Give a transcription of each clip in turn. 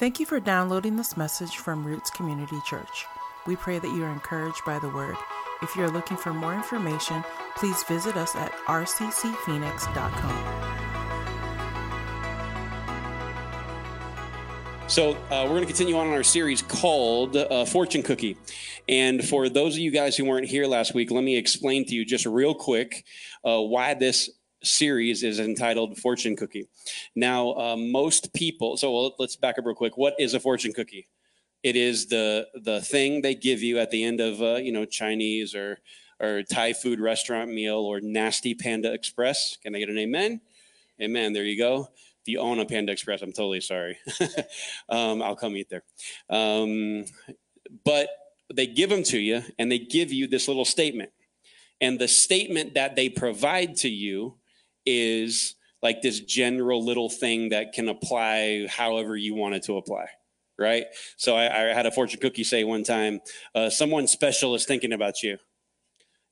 Thank you for downloading this message from Roots Community Church. We pray that you are encouraged by the word. If you are looking for more information, please visit us at rccphoenix.com. So, uh, we're going to continue on in our series called uh, Fortune Cookie. And for those of you guys who weren't here last week, let me explain to you just real quick uh, why this series is entitled Fortune Cookie. Now, uh, most people, so let's back up real quick. What is a fortune cookie? It is the the thing they give you at the end of uh, you know Chinese or or Thai food restaurant meal or nasty Panda Express. Can I get an amen? Amen. There you go. If you own a Panda Express, I'm totally sorry. um, I'll come eat there. Um, but they give them to you, and they give you this little statement. And the statement that they provide to you is like this general little thing that can apply however you want it to apply right? So i, I had a fortune cookie say one time uh, someone special is thinking about you.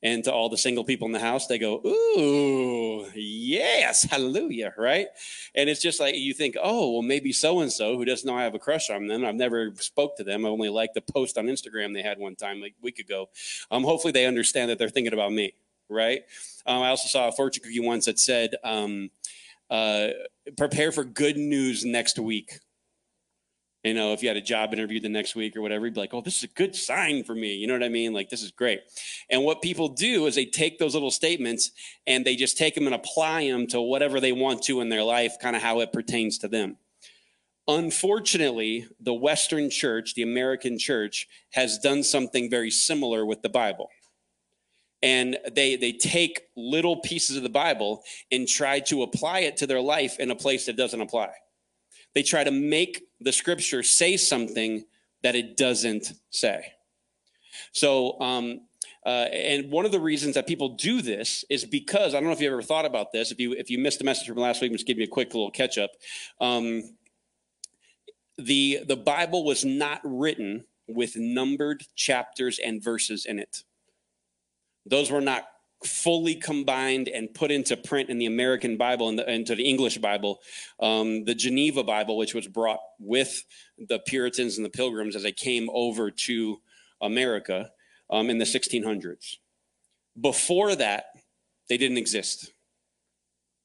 And to all the single people in the house they go ooh yes hallelujah right? And it's just like you think oh well maybe so and so who doesn't know i have a crush on them i've never spoke to them i only liked the post on instagram they had one time like a week ago um, hopefully they understand that they're thinking about me right? Um, I also saw a fortune cookie once that said, um, uh, prepare for good news next week. You know, if you had a job interview the next week or whatever, you'd be like, oh, this is a good sign for me. You know what I mean? Like, this is great. And what people do is they take those little statements and they just take them and apply them to whatever they want to in their life, kind of how it pertains to them. Unfortunately, the Western church, the American church, has done something very similar with the Bible and they they take little pieces of the bible and try to apply it to their life in a place that doesn't apply they try to make the scripture say something that it doesn't say so um, uh, and one of the reasons that people do this is because I don't know if you ever thought about this. If you if you missed the message from last week, just give you a quick little catch up. Um, the the Bible was not written with numbered chapters and verses in it. Those were not fully combined and put into print in the American Bible and into the English Bible. Um, the Geneva Bible, which was brought with the Puritans and the Pilgrims as they came over to America um, in the 1600s. Before that, they didn't exist.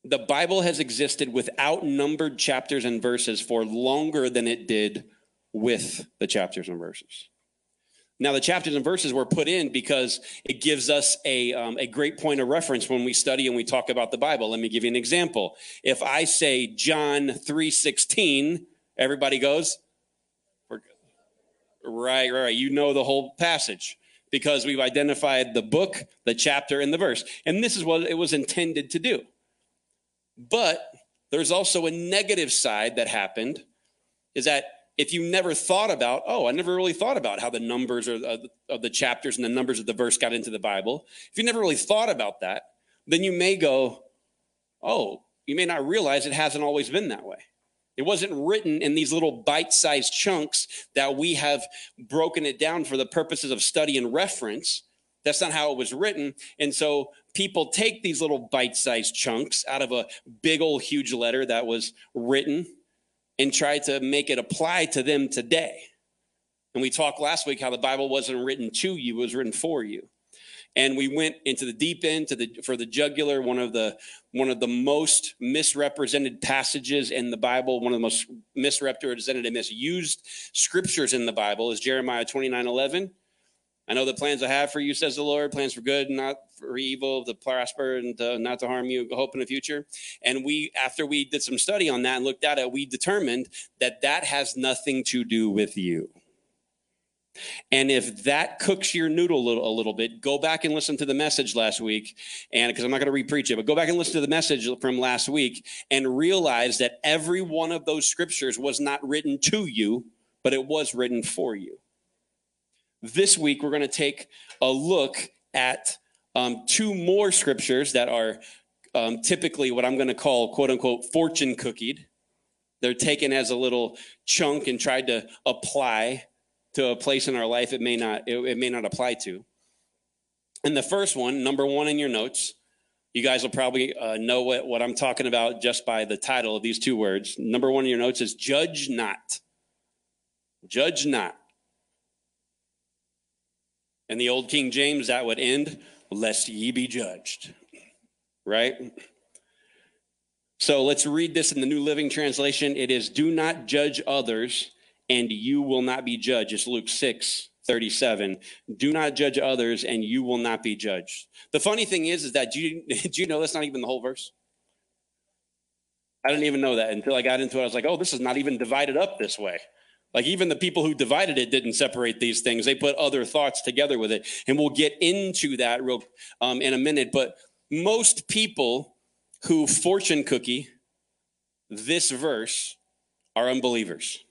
The Bible has existed without numbered chapters and verses for longer than it did with the chapters and verses. Now, the chapters and verses were put in because it gives us a, um, a great point of reference when we study and we talk about the Bible. Let me give you an example. If I say John 3.16, everybody goes, right, right, right. You know the whole passage because we've identified the book, the chapter, and the verse. And this is what it was intended to do. But there's also a negative side that happened is that if you never thought about, oh, I never really thought about how the numbers of, of the chapters and the numbers of the verse got into the Bible, if you never really thought about that, then you may go, oh, you may not realize it hasn't always been that way. It wasn't written in these little bite sized chunks that we have broken it down for the purposes of study and reference. That's not how it was written. And so people take these little bite sized chunks out of a big old huge letter that was written and try to make it apply to them today. And we talked last week how the Bible wasn't written to you, it was written for you. And we went into the deep end to the for the jugular, one of the one of the most misrepresented passages in the Bible, one of the most misrepresented and misused scriptures in the Bible is Jeremiah 29 11 I know the plans I have for you, says the Lord, plans for good, not for evil, to prosper and to, not to harm you, hope in the future. And we, after we did some study on that and looked at it, we determined that that has nothing to do with you. And if that cooks your noodle a little, a little bit, go back and listen to the message last week. And because I'm not going to repreach it, but go back and listen to the message from last week and realize that every one of those scriptures was not written to you, but it was written for you. This week, we're going to take a look at um, two more scriptures that are um, typically what I'm going to call quote unquote fortune cookied. They're taken as a little chunk and tried to apply to a place in our life it may not it, it may not apply to. And the first one, number one in your notes, you guys will probably uh, know what, what I'm talking about just by the title of these two words. Number one in your notes is judge not. Judge not. In the old King James, that would end, lest ye be judged. Right? So let's read this in the New Living Translation. It is, do not judge others, and you will not be judged. It's Luke 6, 37. Do not judge others, and you will not be judged. The funny thing is, is that do you, do you know that's not even the whole verse? I didn't even know that until I got into it. I was like, oh, this is not even divided up this way. Like even the people who divided it didn't separate these things. They put other thoughts together with it. And we'll get into that real um, in a minute. But most people who fortune cookie this verse are unbelievers.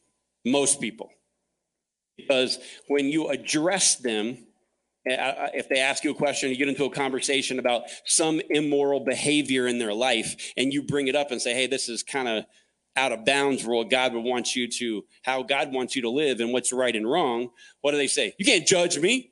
Most people. Because when you address them, if they ask you a question, you get into a conversation about some immoral behavior in their life, and you bring it up and say, hey, this is kind of out of bounds rule God would want you to, how God wants you to live and what's right and wrong, what do they say? You can't judge me.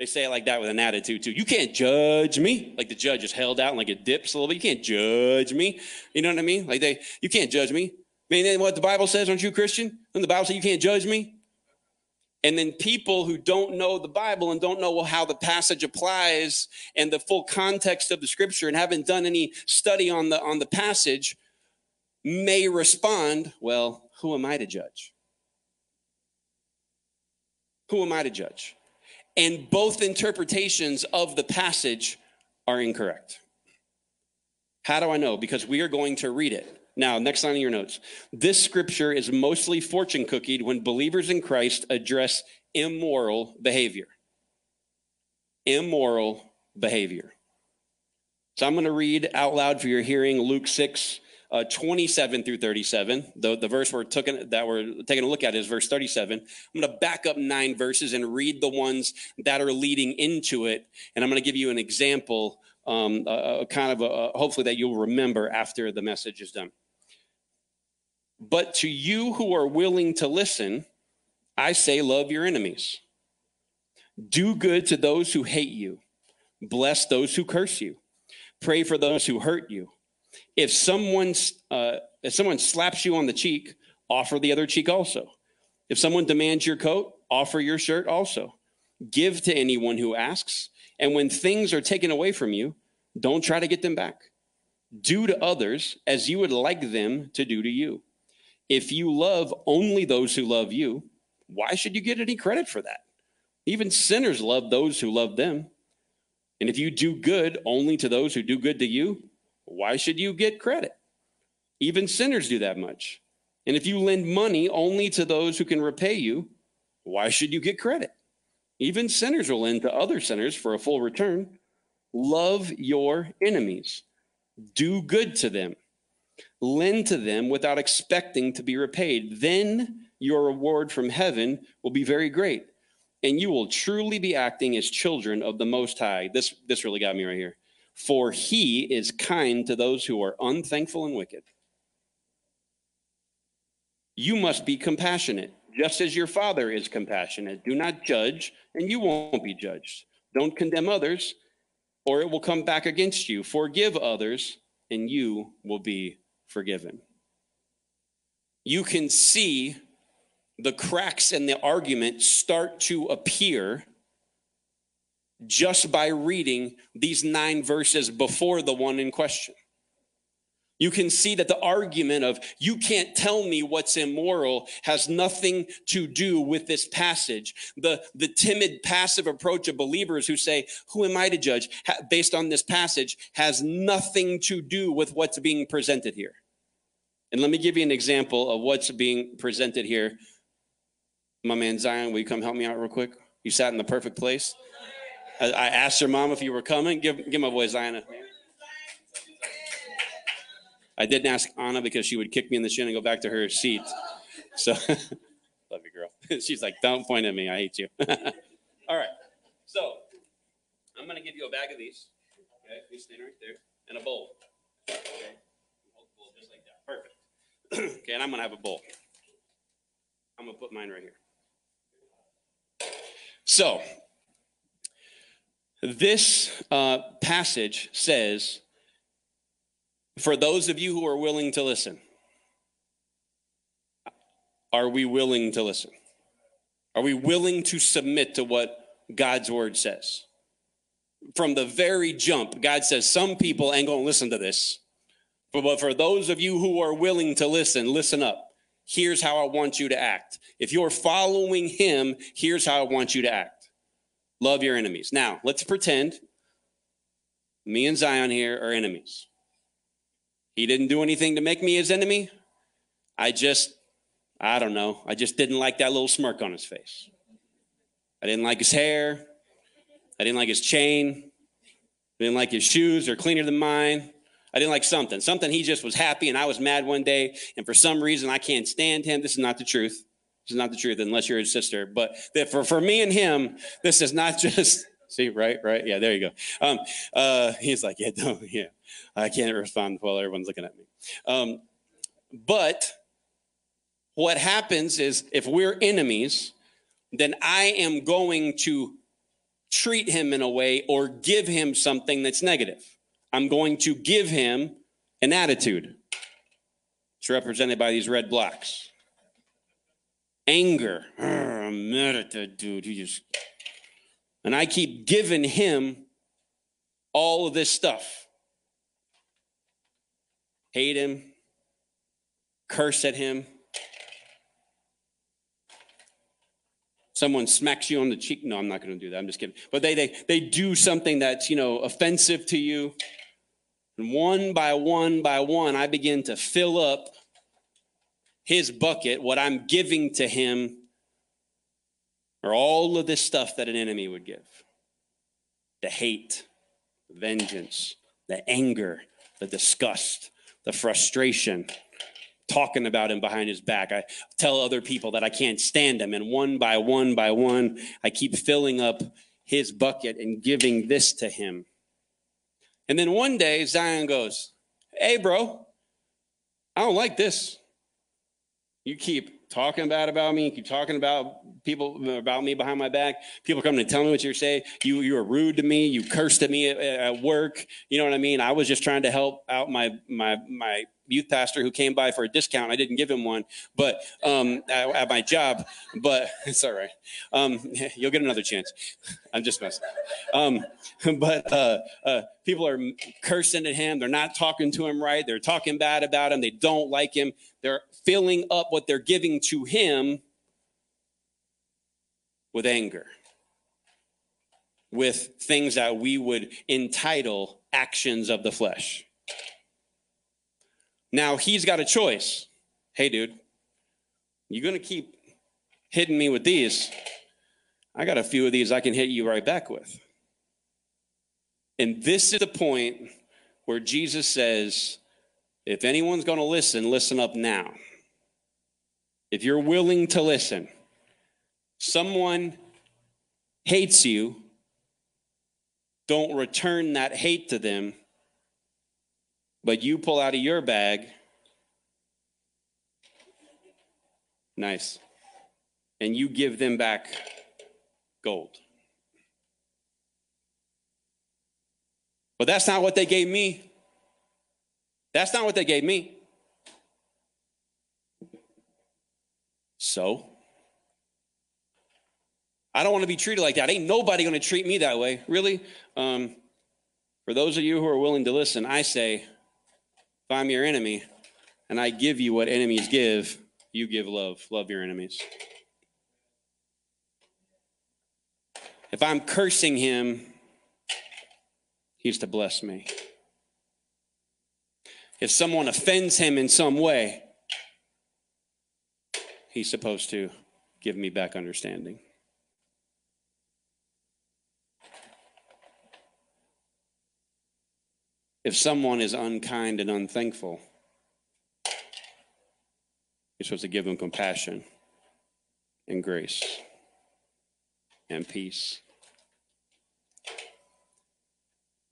They say it like that with an attitude too. You can't judge me. Like the judge is held out and like it dips a little bit. You can't judge me. You know what I mean? Like they, you can't judge me. I mean, what the Bible says, aren't you a Christian? And the Bible says you can't judge me. And then people who don't know the Bible and don't know how the passage applies and the full context of the scripture and haven't done any study on the on the passage may respond, well, who am I to judge? Who am I to judge? And both interpretations of the passage are incorrect. How do I know? Because we are going to read it. Now, next line in your notes. This scripture is mostly fortune cookied when believers in Christ address immoral behavior. Immoral behavior. So I'm going to read out loud for your hearing Luke 6, uh, 27 through 37. The, the verse we're taking, that we're taking a look at is verse 37. I'm going to back up nine verses and read the ones that are leading into it. And I'm going to give you an example, um, uh, kind of a, hopefully that you'll remember after the message is done. But to you who are willing to listen, I say, love your enemies. Do good to those who hate you. Bless those who curse you. Pray for those who hurt you. If someone, uh, if someone slaps you on the cheek, offer the other cheek also. If someone demands your coat, offer your shirt also. Give to anyone who asks. And when things are taken away from you, don't try to get them back. Do to others as you would like them to do to you. If you love only those who love you, why should you get any credit for that? Even sinners love those who love them. And if you do good only to those who do good to you, why should you get credit? Even sinners do that much. And if you lend money only to those who can repay you, why should you get credit? Even sinners will lend to other sinners for a full return. Love your enemies, do good to them Lend to them without expecting to be repaid. Then your reward from heaven will be very great, and you will truly be acting as children of the Most High. This, this really got me right here. For he is kind to those who are unthankful and wicked. You must be compassionate, just as your Father is compassionate. Do not judge, and you won't be judged. Don't condemn others, or it will come back against you. Forgive others, and you will be forgiven. You can see the cracks in the argument start to appear just by reading these nine verses before the one in question. You can see that the argument of you can't tell me what's immoral has nothing to do with this passage. The, the timid, passive approach of believers who say, Who am I to judge? based on this passage has nothing to do with what's being presented here. And let me give you an example of what's being presented here. My man Zion, will you come help me out real quick? You sat in the perfect place. I, asked your mom if you were coming. Give, give my boy Zion a I didn't ask Anna because she would kick me in the shin and go back to her seat. So, love you, girl. She's like, don't point at me. I hate you. All right. So, I'm going to give you a bag of these. Okay. You stand right there. And a bowl. Okay. Hold the bowl just like that. Perfect. okay. And I'm going to have a bowl. I'm going to put mine right here. So, this uh, passage says for those of you who are willing to listen. are we willing to listen? Are we willing to submit to what God's word says? From the very jump, God says, Some people ain't going to listen to this. But for those of you who are willing to listen, listen up. Here's how I want you to act. If you're following Him, here's how I want you to act love your enemies. Now, let's pretend me and Zion here are enemies. He didn't do anything to make me his enemy. I just, I don't know, I just didn't like that little smirk on his face. I didn't like his hair. I didn't like his chain. I didn't like his shoes. They're cleaner than mine. I didn't like something. Something he just was happy and I was mad one day. And for some reason, I can't stand him. This is not the truth. This is not the truth unless you're his sister. But for, for me and him, this is not just, see, right, right? Yeah, there you go. Um, uh, he's like, yeah, don't, yeah. I can't respond while everyone's looking at me. Um, but what happens is if we're enemies, then I am going to treat him in a way or give him something that's negative. I'm going to give him an attitude. It's represented by these red blocks. Anger. I'm mad at that dude. He just. And I keep giving him all of this stuff. Hate him, curse at him, someone smacks you on the cheek no i'm not going to do that i'm just kidding but they, they they do something that's you know offensive to you and one by one by one i begin to fill up his bucket what i'm giving to him or all of this stuff that an enemy would give the hate the vengeance the anger the disgust the frustration talking about him behind his back. I tell other people that I can't stand him. And one by one by one, I keep filling up his bucket and giving this to him. And then one day, Zion goes, Hey, bro, I don't like this. You keep talking bad about me. You keep talking about people about me behind my back. People come to tell me what you're saying. You you were rude to me. You cursed at me at, at work. You know what I mean? I was just trying to help out my my my youth pastor who came by for a discount. I didn't give him one, but um, at, at, my job. But it's all right. Um, you'll get another chance. I'm just messing. Um, but uh, uh, people are cursing at him. They're not talking to him right. They're talking bad about him. They don't like him. They're filling up what they're giving to him with anger, with things that we would entitle actions of the flesh. Now he's got a choice. Hey, dude, you're going to keep hitting me with these. I got a few of these I can hit you right back with. And this is the point where Jesus says, if anyone's going to listen, listen up now. If you're willing to listen, someone hates you, don't return that hate to them but you pull out of your bag. Nice. And you give them back gold. But that's not what they gave me. That's not what they gave me. So, I don't want to be treated like that. Ain't nobody going to treat me that way, really. Um, for those of you who are willing to listen, I say, if I'm your enemy and I give you what enemies give, you give love. Love your enemies. If I'm cursing him, he's to bless me. If someone offends him in some way, he's supposed to give me back understanding. If someone is unkind and unthankful, you're supposed to give them compassion and grace and peace.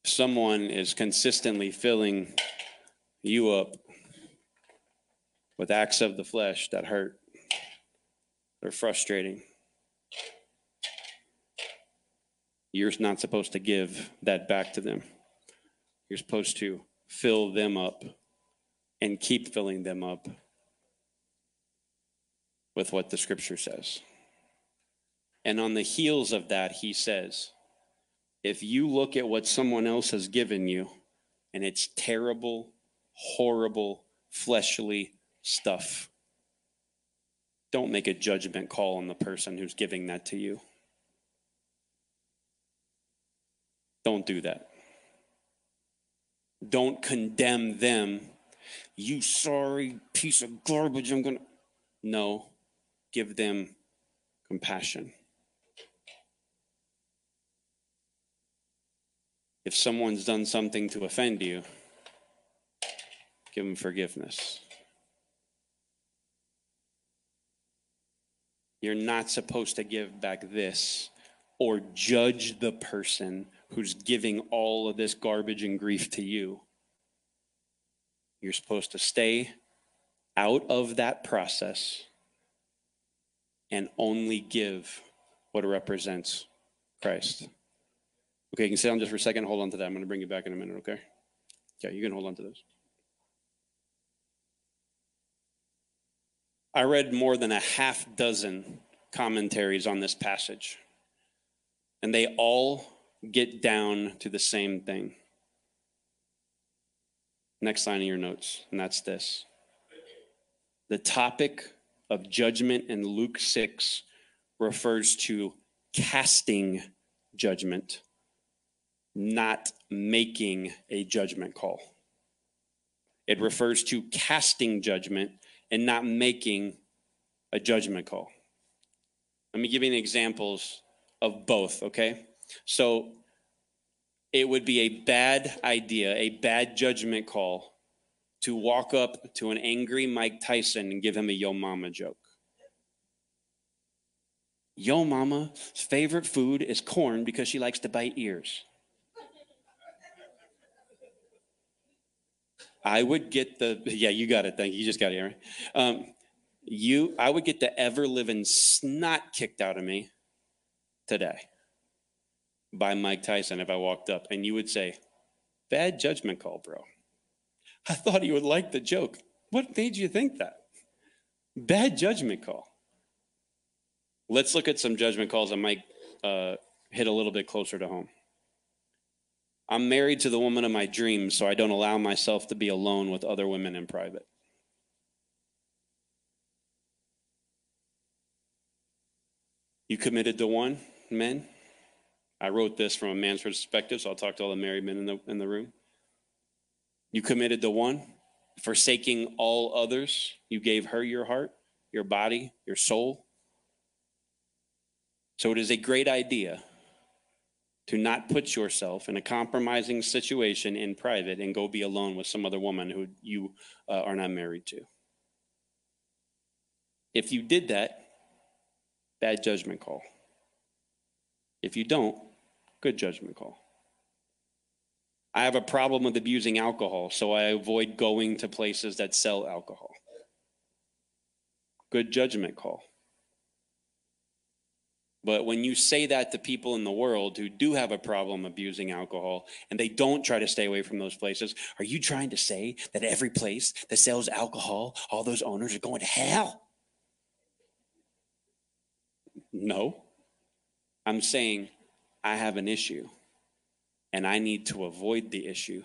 If someone is consistently filling you up with acts of the flesh that hurt, they're frustrating. You're not supposed to give that back to them. You're supposed to fill them up and keep filling them up. with what the scripture says. And on the heels of that, he says, if you look at what someone else has given you and it's terrible, horrible, fleshly stuff, don't make a judgment call on the person who's giving that to you. Don't do that. Don't condemn them. You sorry piece of garbage. I'm going to. No, give them compassion. If someone's done something to offend you, give them forgiveness. You're not supposed to give back this or judge the person who's giving all of this garbage and grief to you. You're supposed to stay out of that process and only give what represents Christ. Okay, you can sit down just for a second. Hold on to that. I'm going to bring you back in a minute, okay? Okay, you can hold on to this. I read more than a half dozen commentaries on this passage, and they all get down to the same thing. Next line of your notes, and that's this. The topic of judgment in Luke 6 refers to casting judgment, not making a judgment call. It refers to casting judgment and not making a judgment call. Let me give you examples of both, okay? So it would be a bad idea, a bad judgment call to walk up to an angry Mike Tyson and give him a yo mama joke. Yo mama's favorite food is corn because she likes to bite ears. I would get the yeah, you got it. Thank you. You just got it right. Um, you, I would get the ever living snot kicked out of me today by Mike Tyson if I walked up and you would say, Bad judgment call, bro. I thought he would like the joke. What made you think that? Bad judgment call. Let's look at some judgment calls that might uh, hit a little bit closer to home. I'm married to the woman of my dreams, so I don't allow myself to be alone with other women in private. You committed to one, men? I wrote this from a man's perspective, so I'll talk to all the married men in the, in the room. You committed to one, forsaking all others. You gave her your heart, your body, your soul. So it is a great idea to not put yourself in a compromising situation in private and go be alone with some other woman who you uh, are not married to. If you did that, bad judgment call. If you don't, Good judgment call. I have a problem with abusing alcohol, so I avoid going to places that sell alcohol. Good judgment call. But when you say that to people in the world who do have a problem abusing alcohol and they don't try to stay away from those places, are you trying to say that every place that sells alcohol, all those owners are going to hell? No. I'm saying I have an issue and I need to avoid the issue.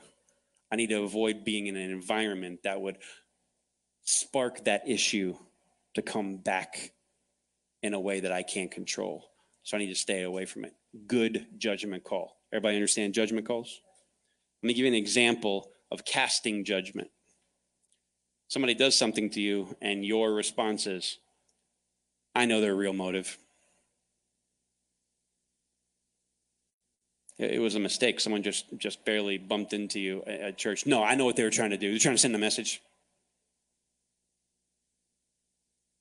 I need to avoid being in an environment that would spark that issue to come back in a way that I can't control. So I need to stay away from it. Good judgment call. Everybody understand judgment calls? Let me give you an example of casting judgment. Somebody does something to you, and your response is, I know their real motive. It was a mistake. Someone just just barely bumped into you at church. No, I know what they were trying to do. They're trying to send a message.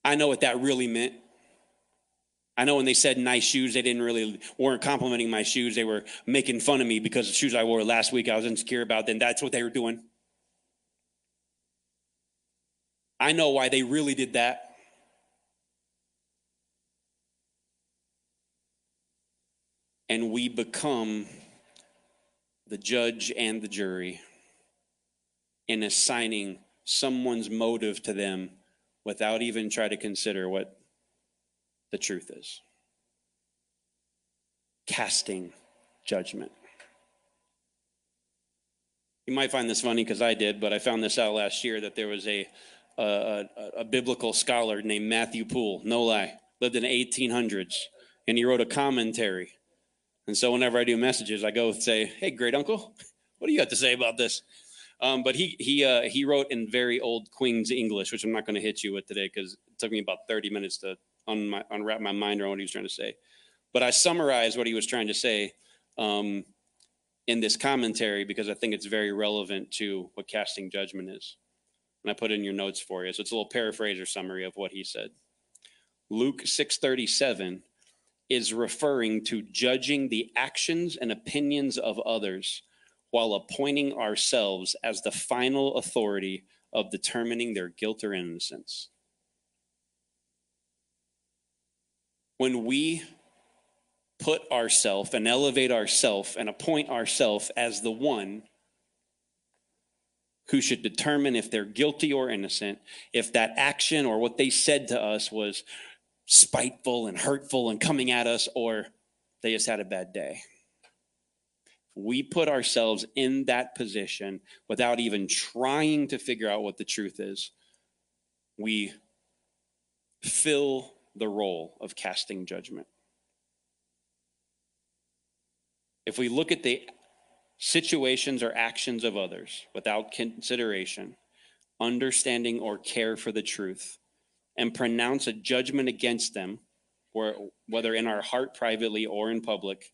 I know what that really meant. I know when they said nice shoes, they didn't really weren't complimenting my shoes. They were making fun of me because the shoes I wore last week I was insecure about. Then that's what they were doing. I know why they really did that. And we become the judge and the jury in assigning someone's motive to them without even try to consider what the truth is. Casting judgment. You might find this funny because I did, but I found this out last year that there was a, a, a, biblical scholar named Matthew Poole, no lie, lived in the 1800s, and he wrote a commentary. And so whenever I do messages, I go and say, "Hey, great uncle, what do you have to say about this?" Um, but he he uh, he wrote in very old Queen's English, which I'm not going to hit you with today because it took me about 30 minutes to un- my, unwrap my mind around what he was trying to say. But I summarized what he was trying to say um, in this commentary because I think it's very relevant to what casting judgment is. And I put in your notes for you. So it's a little paraphrase or summary of what he said. Luke 637 is referring to judging the actions and opinions of others while appointing ourselves as the final authority of determining their guilt or innocence. When we put ourselves and elevate ourselves and appoint ourselves as the one who should determine if they're guilty or innocent, if that action or what they said to us was spiteful and hurtful and coming at us, or they just had a bad day. We put ourselves in that position without even trying to figure out what the truth is. We fill the role of casting judgment. If we look at the situations or actions of others without consideration, understanding, or care for the truth, and pronounce a judgment against them, or whether in our heart privately or in public,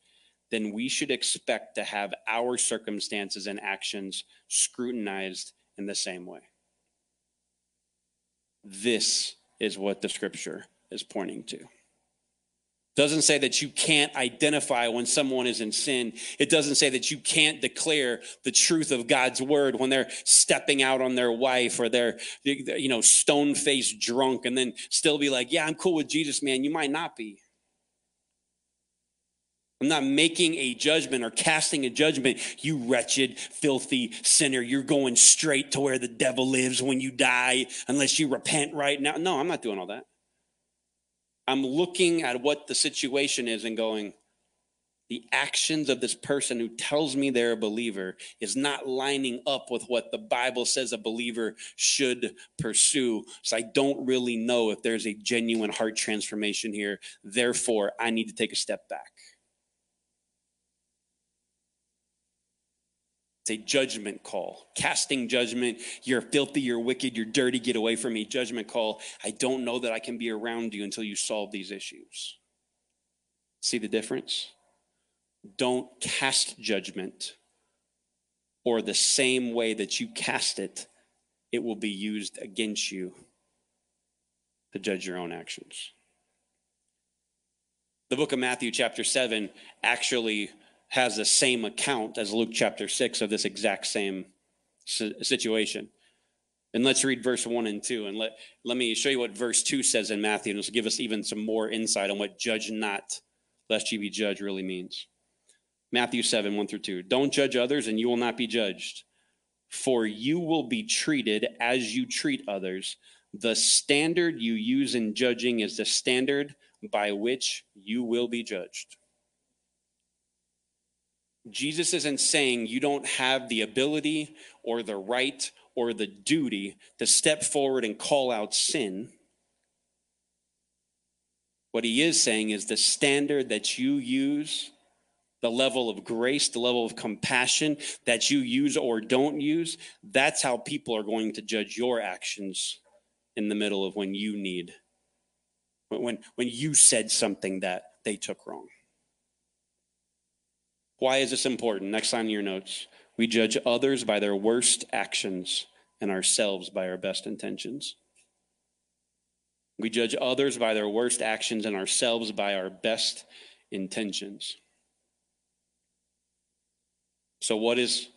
then we should expect to have our circumstances and actions scrutinized in the same way. This is what the scripture is pointing to doesn't say that you can't identify when someone is in sin. It doesn't say that you can't declare the truth of God's word when they're stepping out on their wife or they're, you know, stone faced drunk and then still be like, yeah, I'm cool with Jesus, man. You might not be. I'm not making a judgment or casting a judgment. You wretched, filthy sinner. You're going straight to where the devil lives when you die unless you repent right now. No, I'm not doing all that. I'm looking at what the situation is and going, the actions of this person who tells me they're a believer is not lining up with what the Bible says a believer should pursue. So I don't really know if there's a genuine heart transformation here. Therefore, I need to take a step back. It's a judgment call, casting judgment. You're filthy, you're wicked, you're dirty, get away from me. Judgment call. I don't know that I can be around you until you solve these issues. See the difference? Don't cast judgment, or the same way that you cast it, it will be used against you to judge your own actions. The book of Matthew, chapter 7, actually has the same account as Luke chapter 6 of this exact same situation. And let's read verse 1 and 2. And let, let me show you what verse 2 says in Matthew, and will give us even some more insight on what judge not, lest you be judged, really means. Matthew 7, 1 through 2. Don't judge others, and you will not be judged. For you will be treated as you treat others. The standard you use in judging is the standard by which you will be judged. Jesus isn't saying you don't have the ability or the right or the duty to step forward and call out sin. What he is saying is the standard that you use, the level of grace, the level of compassion that you use or don't use, that's how people are going to judge your actions in the middle of when you need, when, when you said something that they took wrong. Why is this important? Next line in your notes. We judge others by their worst actions and ourselves by our best intentions. We judge others by their worst actions and ourselves by our best intentions. So, what is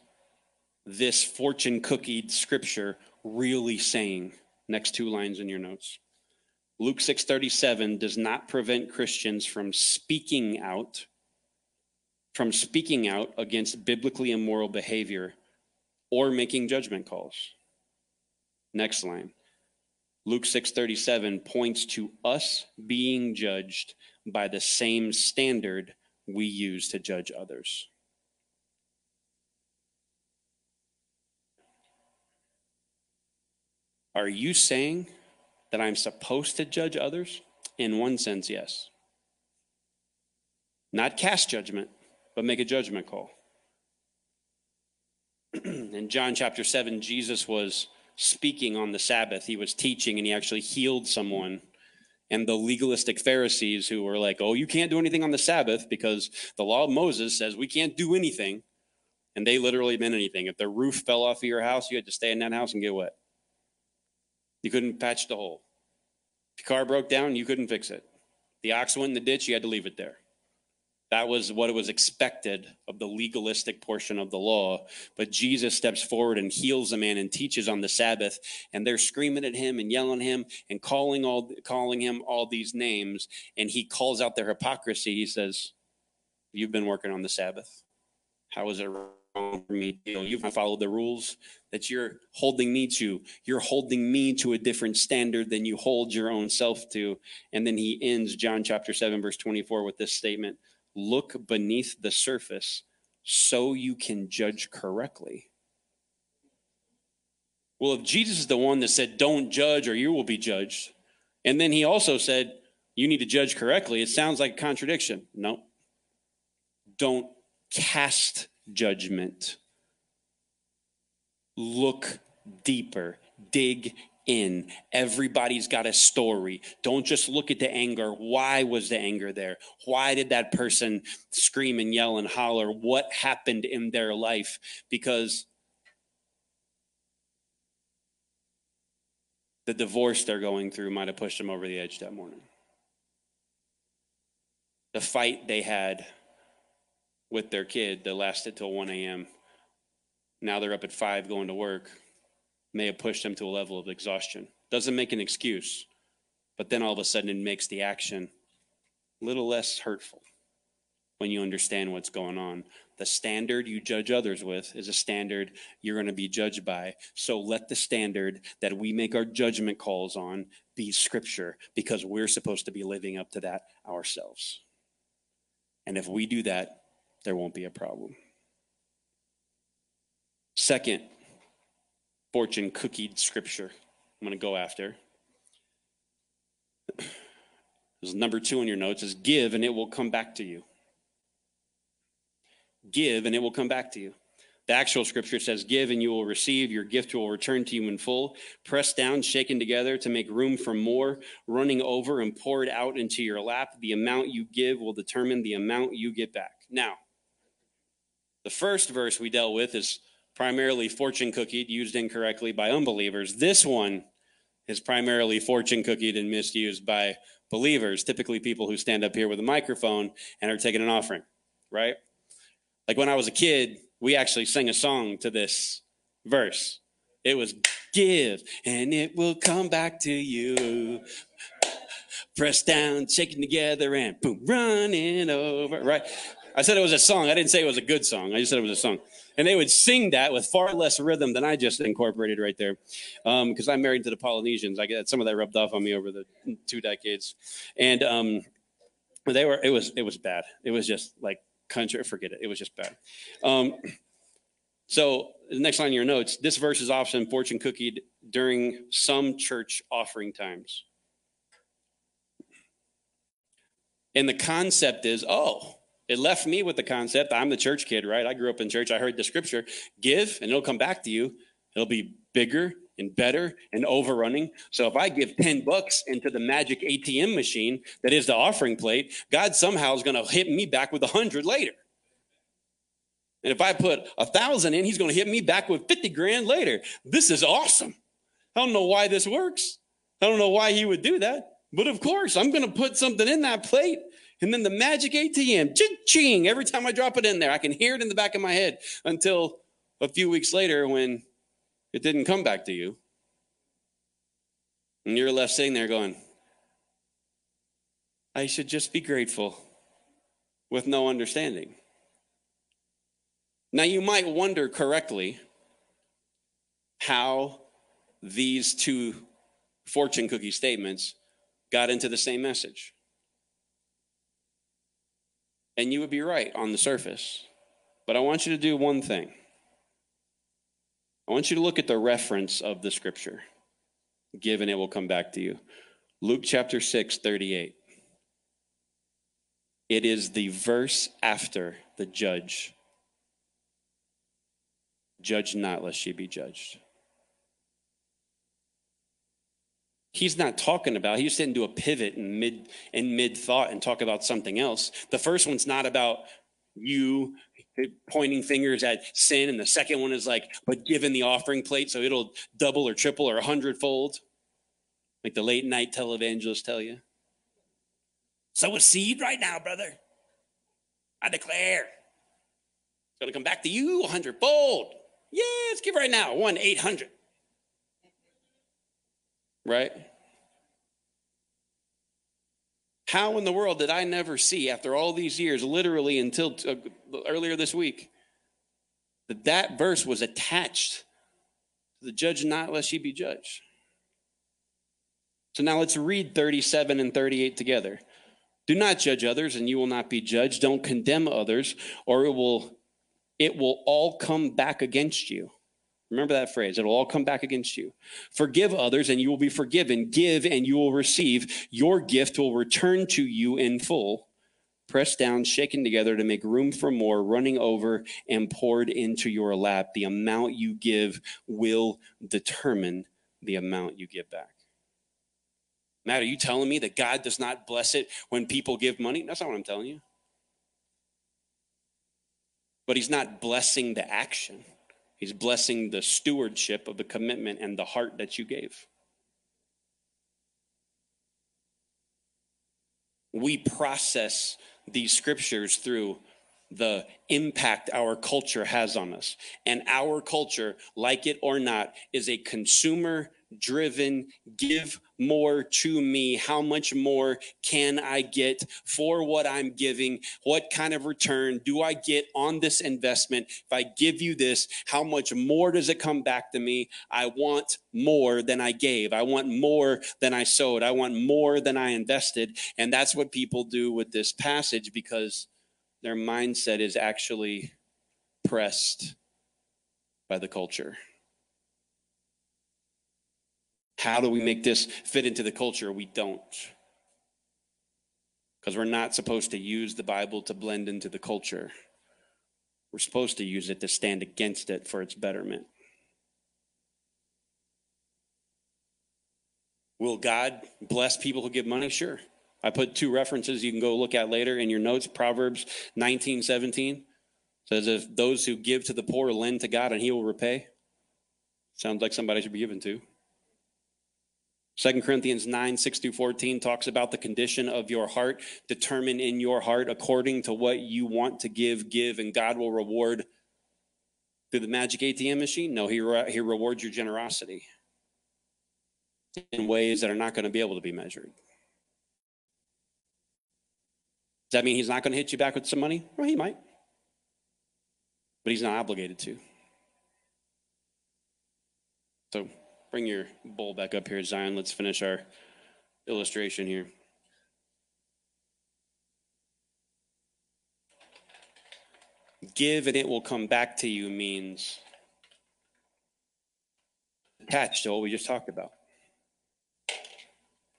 this fortune cookie scripture really saying? Next two lines in your notes. Luke 6:37 does not prevent Christians from speaking out from speaking out against biblically immoral behavior or making judgment calls. Next line. Luke 6:37 points to us being judged by the same standard we use to judge others. Are you saying that I'm supposed to judge others? In one sense, yes. Not cast judgment, but make a judgment call. in John chapter 7, Jesus was speaking on the Sabbath. He was teaching and he actually healed someone. And the legalistic Pharisees who were like, oh, you can't do anything on the Sabbath because the law of Moses says we can't do anything. And they literally meant anything. If the roof fell off of your house, you had to stay in that house and get wet. You couldn't patch the hole. If your car broke down, you couldn't fix it. The ox went in the ditch, you had to leave it there. That was what it was expected of the legalistic portion of the law. But Jesus steps forward and heals a man and teaches on the Sabbath. And they're screaming at him and yelling at him and calling all calling him all these names. And he calls out their hypocrisy. He says, You've been working on the Sabbath. How is it wrong for me? You know, you've followed the rules that you're holding me to. You're holding me to a different standard than you hold your own self to. And then he ends John chapter 7, verse 24 with this statement look beneath the surface so you can judge correctly. Well, if Jesus is the one that said, don't judge or you will be judged, and then he also said, you need to judge correctly, it sounds like a contradiction. No. Don't cast judgment. Look deeper, dig in. Everybody's got a story. Don't just look at the anger. Why was the anger there? Why did that person scream and yell and holler? What happened in their life? Because the divorce they're going through might have pushed them over the edge that morning. The fight they had with their kid that lasted till 1 a.m. Now they're up at 5 going to work may have pushed them to a level of exhaustion. Doesn't make an excuse, but then all of a sudden it makes the action a little less hurtful when you understand what's going on. The standard you judge others with is a standard you're going to be judged by. So let the standard that we make our judgment calls on be scripture because we're supposed to be living up to that ourselves. And if we do that, there won't be a problem. Second, fortune cookied scripture I'm going to go after. This number two in your notes is give and it will come back to you. Give and it will come back to you. The actual scripture says, Give and you will receive. Your gift will return to you in full, pressed down, shaken together to make room for more, running over and poured out into your lap. The amount you give will determine the amount you get back. Now, the first verse we dealt with is primarily fortune cookied, used incorrectly by unbelievers. This one is primarily fortune cookied and misused by believers, typically people who stand up here with a microphone and are taking an offering, right? Like when I was a kid, we actually sang a song to this verse. It was give and it will come back to you. Press down, shaking together, and boom, running over, right? I said it was a song. I didn't say it was a good song. I just said it was a song. And they would sing that with far less rhythm than I just incorporated right there. Because um, I'm married to the Polynesians. I get some of that rubbed off on me over the two decades. And um, they were, it was, it was bad. It was just like country, forget it. It was just bad. Um, so the next line in your notes, this verse is often fortune cookied during some church offering times. And the concept is, oh, it left me with the concept I'm the church kid, right? I grew up in church. I heard the scripture give and it'll come back to you. It'll be bigger and better and overrunning. So if I give 10 bucks into the magic ATM machine that is the offering plate, God somehow is going to hit me back with a hundred later. And if I put a thousand in, he's going to hit me back with 50 grand later. This is awesome. I don't know why this works. I don't know why he would do that. But of course, I'm going to put something in that plate and then the magic ATM, ching, every time I drop it in there, I can hear it in the back of my head until a few weeks later when it didn't come back to you. And you're left sitting there going, I should just be grateful with no understanding. Now, you might wonder correctly how these two fortune cookie statements got into the same message. And you would be right on the surface. But I want you to do one thing. I want you to look at the reference of the scripture. Given it will come back to you. Luke chapter 6, 38. It is the verse after the judge. Judge not, lest ye be judged. He's not talking about, he just didn't do a pivot in mid in mid thought and talk about something else. The first one's not about you pointing fingers at sin, and the second one is like, but given the offering plate, so it'll double or triple or a hundredfold, like the late night televangelists tell you. Sow a seed right now, brother. I declare. It's going to come back to you a hundredfold. Yeah, let's give right now. One, 800. Right? How in the world did I never see, after all these years, literally until uh, earlier this week, that that verse was attached to the judge not lest ye be judged? So now let's read 37 and 38 together. Do not judge others, and you will not be judged. Don't condemn others, or it will, it will all come back against you. Remember that phrase. It'll all come back against you. Forgive others, and you will be forgiven. Give, and you will receive. Your gift will return to you in full, pressed down, shaken together to make room for more, running over, and poured into your lap. The amount you give will determine the amount you give back. Matt, are you telling me that God does not bless it when people give money? That's not what I'm telling you. But He's not blessing the action, He's blessing the stewardship of the commitment and the heart that you gave. We process these scriptures through the impact our culture has on us. And our culture, like it or not, is a consumer driven, give more to me. How much more can I get for what I'm giving? What kind of return do I get on this investment? If I give you this, how much more does it come back to me? I want more than I gave. I want more than I sowed. I want more than I invested. And that's what people do with this passage because their mindset is actually pressed by the culture. How do we make this fit into the culture? We don't. Because we're not supposed to use the Bible to blend into the culture. We're supposed to use it to stand against it for its betterment. Will God bless people who give money? Sure. I put two references you can go look at later in your notes. Proverbs 19, 17 says, If those who give to the poor lend to God and he will repay. Sounds like somebody should be given to. Second Corinthians 9, 6 through 14 talks about the condition of your heart. Determine in your heart according to what you want to give, give, and God will reward through the magic ATM machine. No, he, re- he rewards your generosity in ways that are not going to be able to be measured. Does that mean he's not going to hit you back with some money? Well, he might. But he's not obligated to. So Bring your bowl back up here, Zion. Let's finish our illustration here. Give and it will come back to you means attached to what we just talked about.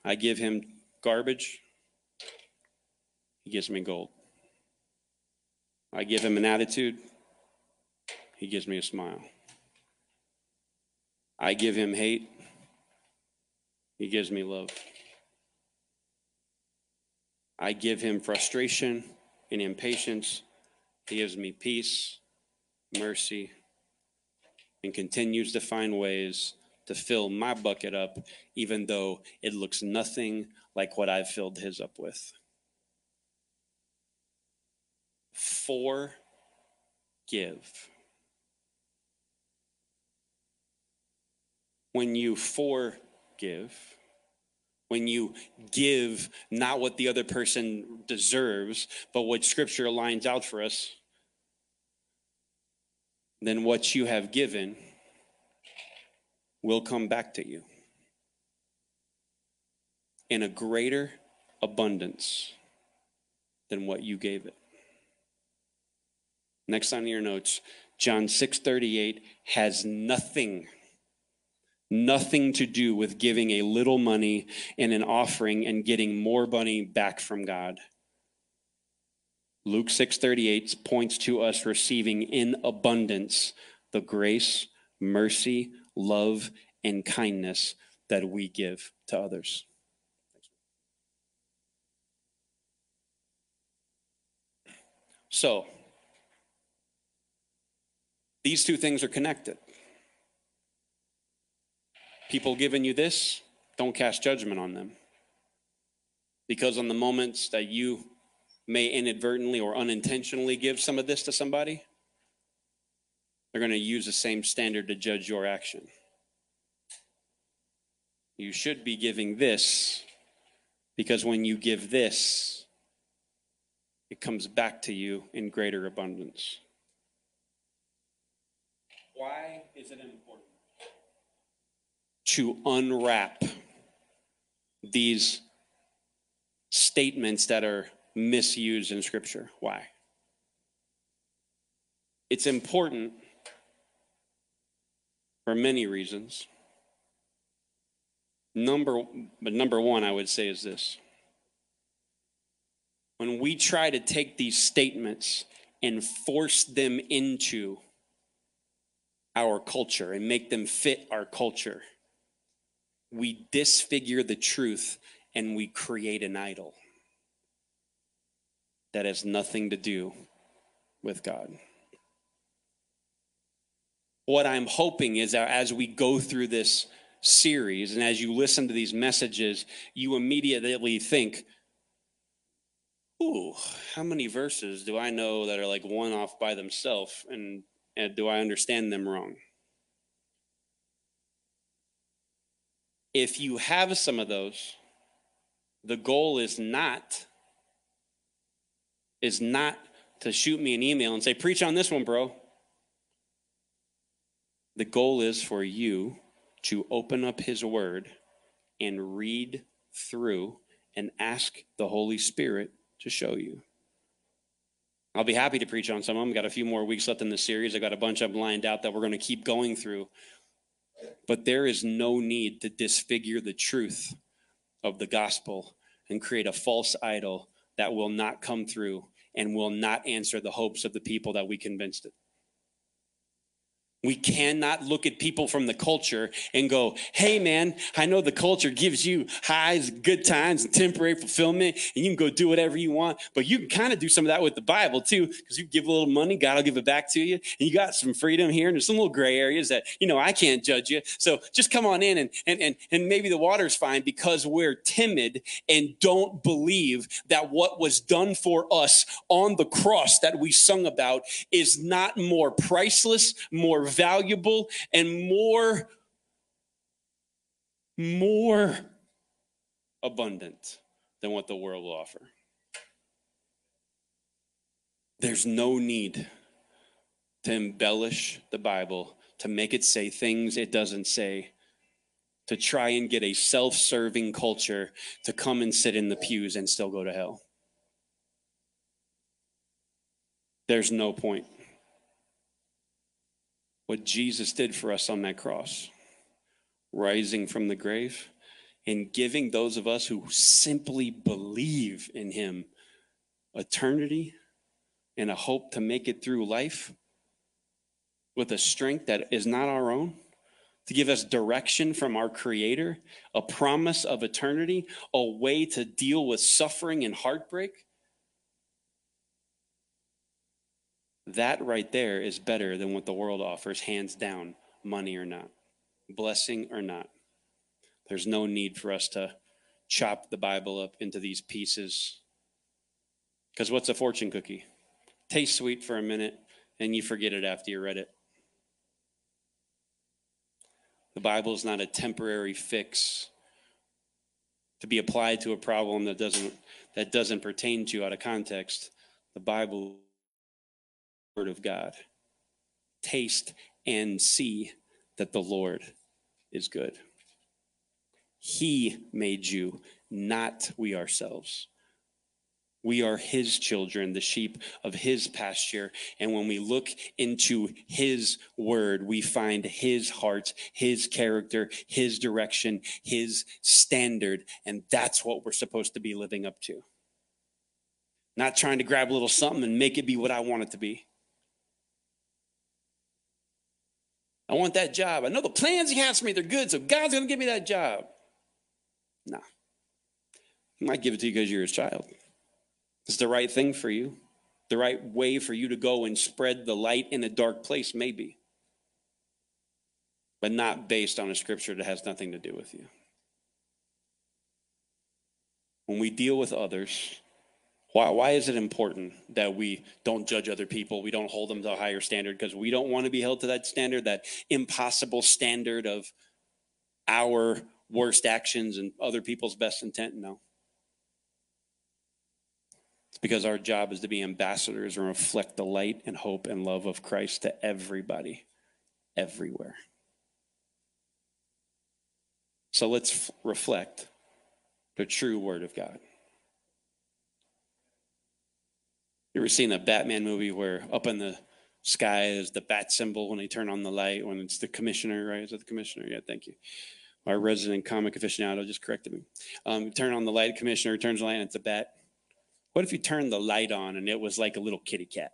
I give him garbage, he gives me gold. I give him an attitude, he gives me a smile. I give him hate, he gives me love. I give him frustration and impatience, he gives me peace, mercy, and continues to find ways to fill my bucket up, even though it looks nothing like what I've filled his up with. Forgive. When you forgive, when you give not what the other person deserves, but what Scripture lines out for us, then what you have given will come back to you. in a greater abundance than what you gave it. Next on your notes, John 6:38 has nothing nothing to do with giving a little money and an offering and getting more money back from God. Luke 6:38 points to us receiving in abundance the grace, mercy, love, and kindness that we give to others. So, these two things are connected. People giving you this, don't cast judgment on them. Because on the moments that you may inadvertently or unintentionally give some of this to somebody, they're going to use the same standard to judge your action. You should be giving this because when you give this, it comes back to you in greater abundance. Why is it important to unwrap these statements that are misused in Scripture? Why? It's important for many reasons. Number, but number one, I would say is this when we try to take these statements and force them into our culture and make them fit our culture, we disfigure the truth and we create an idol that has nothing to do with God. What I'm hoping is that as we go through this series and as you listen to these messages, you immediately think, ooh, how many verses do I know that are like one off by themselves? And, and do I understand them wrong? If you have some of those, the goal is not is not to shoot me an email and say preach on this one bro the goal is for you to open up his word and read through and ask the holy spirit to show you. I'll be happy to preach on some of them. Got a few more weeks left in the series. I got a bunch of them lined out that we're going to keep going through. But there is no need to disfigure the truth of the gospel and create a false idol that will not come through and will not answer the hopes of the people that we convinced it. We cannot look at people from the culture and go, hey man, I know the culture gives you highs, good times, and temporary fulfillment, and you can go do whatever you want. But you can kind of do some of that with the Bible too, because you give a little money, God will give it back to you. And you got some freedom here, and there's some little gray areas that, you know, I can't judge you. So just come on in and and and, and maybe the water's fine because we're timid and don't believe that what was done for us on the cross that we sung about is not more priceless, more valuable and more more abundant than what the world will offer. There's no need to embellish the Bible, to make it say things it doesn't say, to try and get a self serving culture to come and sit in the pews and still go to hell. There's no point what Jesus did for us on that cross, rising from the grave and giving those of us who simply believe in him eternity and a hope to make it through life with a strength that is not our own, to give us direction from our Creator, a promise of eternity, a way to deal with suffering and heartbreak. That right there is better than what the world offers, hands down, money or not, blessing or not. There's no need for us to chop the Bible up into these pieces. Because what's a fortune cookie? Tastes sweet for a minute, and you forget it after you read it. The Bible is not a temporary fix to be applied to a problem that doesn't that doesn't pertain to out of context. The Bible word of God. Taste and see that the Lord is good. He made you not we ourselves. We are his children, the sheep of his pasture. And when we look into his word, we find his heart, his character, his direction, his standard. And that's what we're supposed to be living up to. Not trying to grab a little something and make it be what I want it to be. I want that job. I know the plans he has for me, they're good, so God's going to give me that job. No. He might give it to you because you're his child. It's the right thing for you, the right way for you to go and spread the light in a dark place, maybe, but not based on a scripture that has nothing to do with you. When we deal with others, why, why is it important that we don't judge other people? We don't hold them to a higher standard because we don't want to be held to that standard, that impossible standard of our worst actions and other people's best intent? No. It's because our job is to be ambassadors and reflect the light and hope and love of Christ to everybody, everywhere. So let's f- reflect the true Word of God. You ever seen a Batman movie where up in the sky is the bat symbol when they turn on the light when it's the commissioner, right? Is it the commissioner? Yeah, thank you. My resident comic aficionado just corrected me. Um, turn on the light, commissioner turns the light, and it's a bat. What if you turned the light on and it was like a little kitty cat?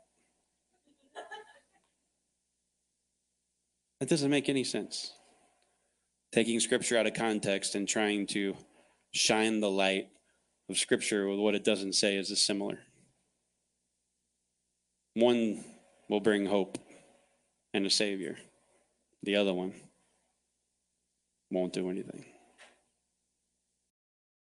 That doesn't make any sense. Taking scripture out of context and trying to shine the light of scripture with what it doesn't say is a similar. One will bring hope and a savior, the other one won't do anything.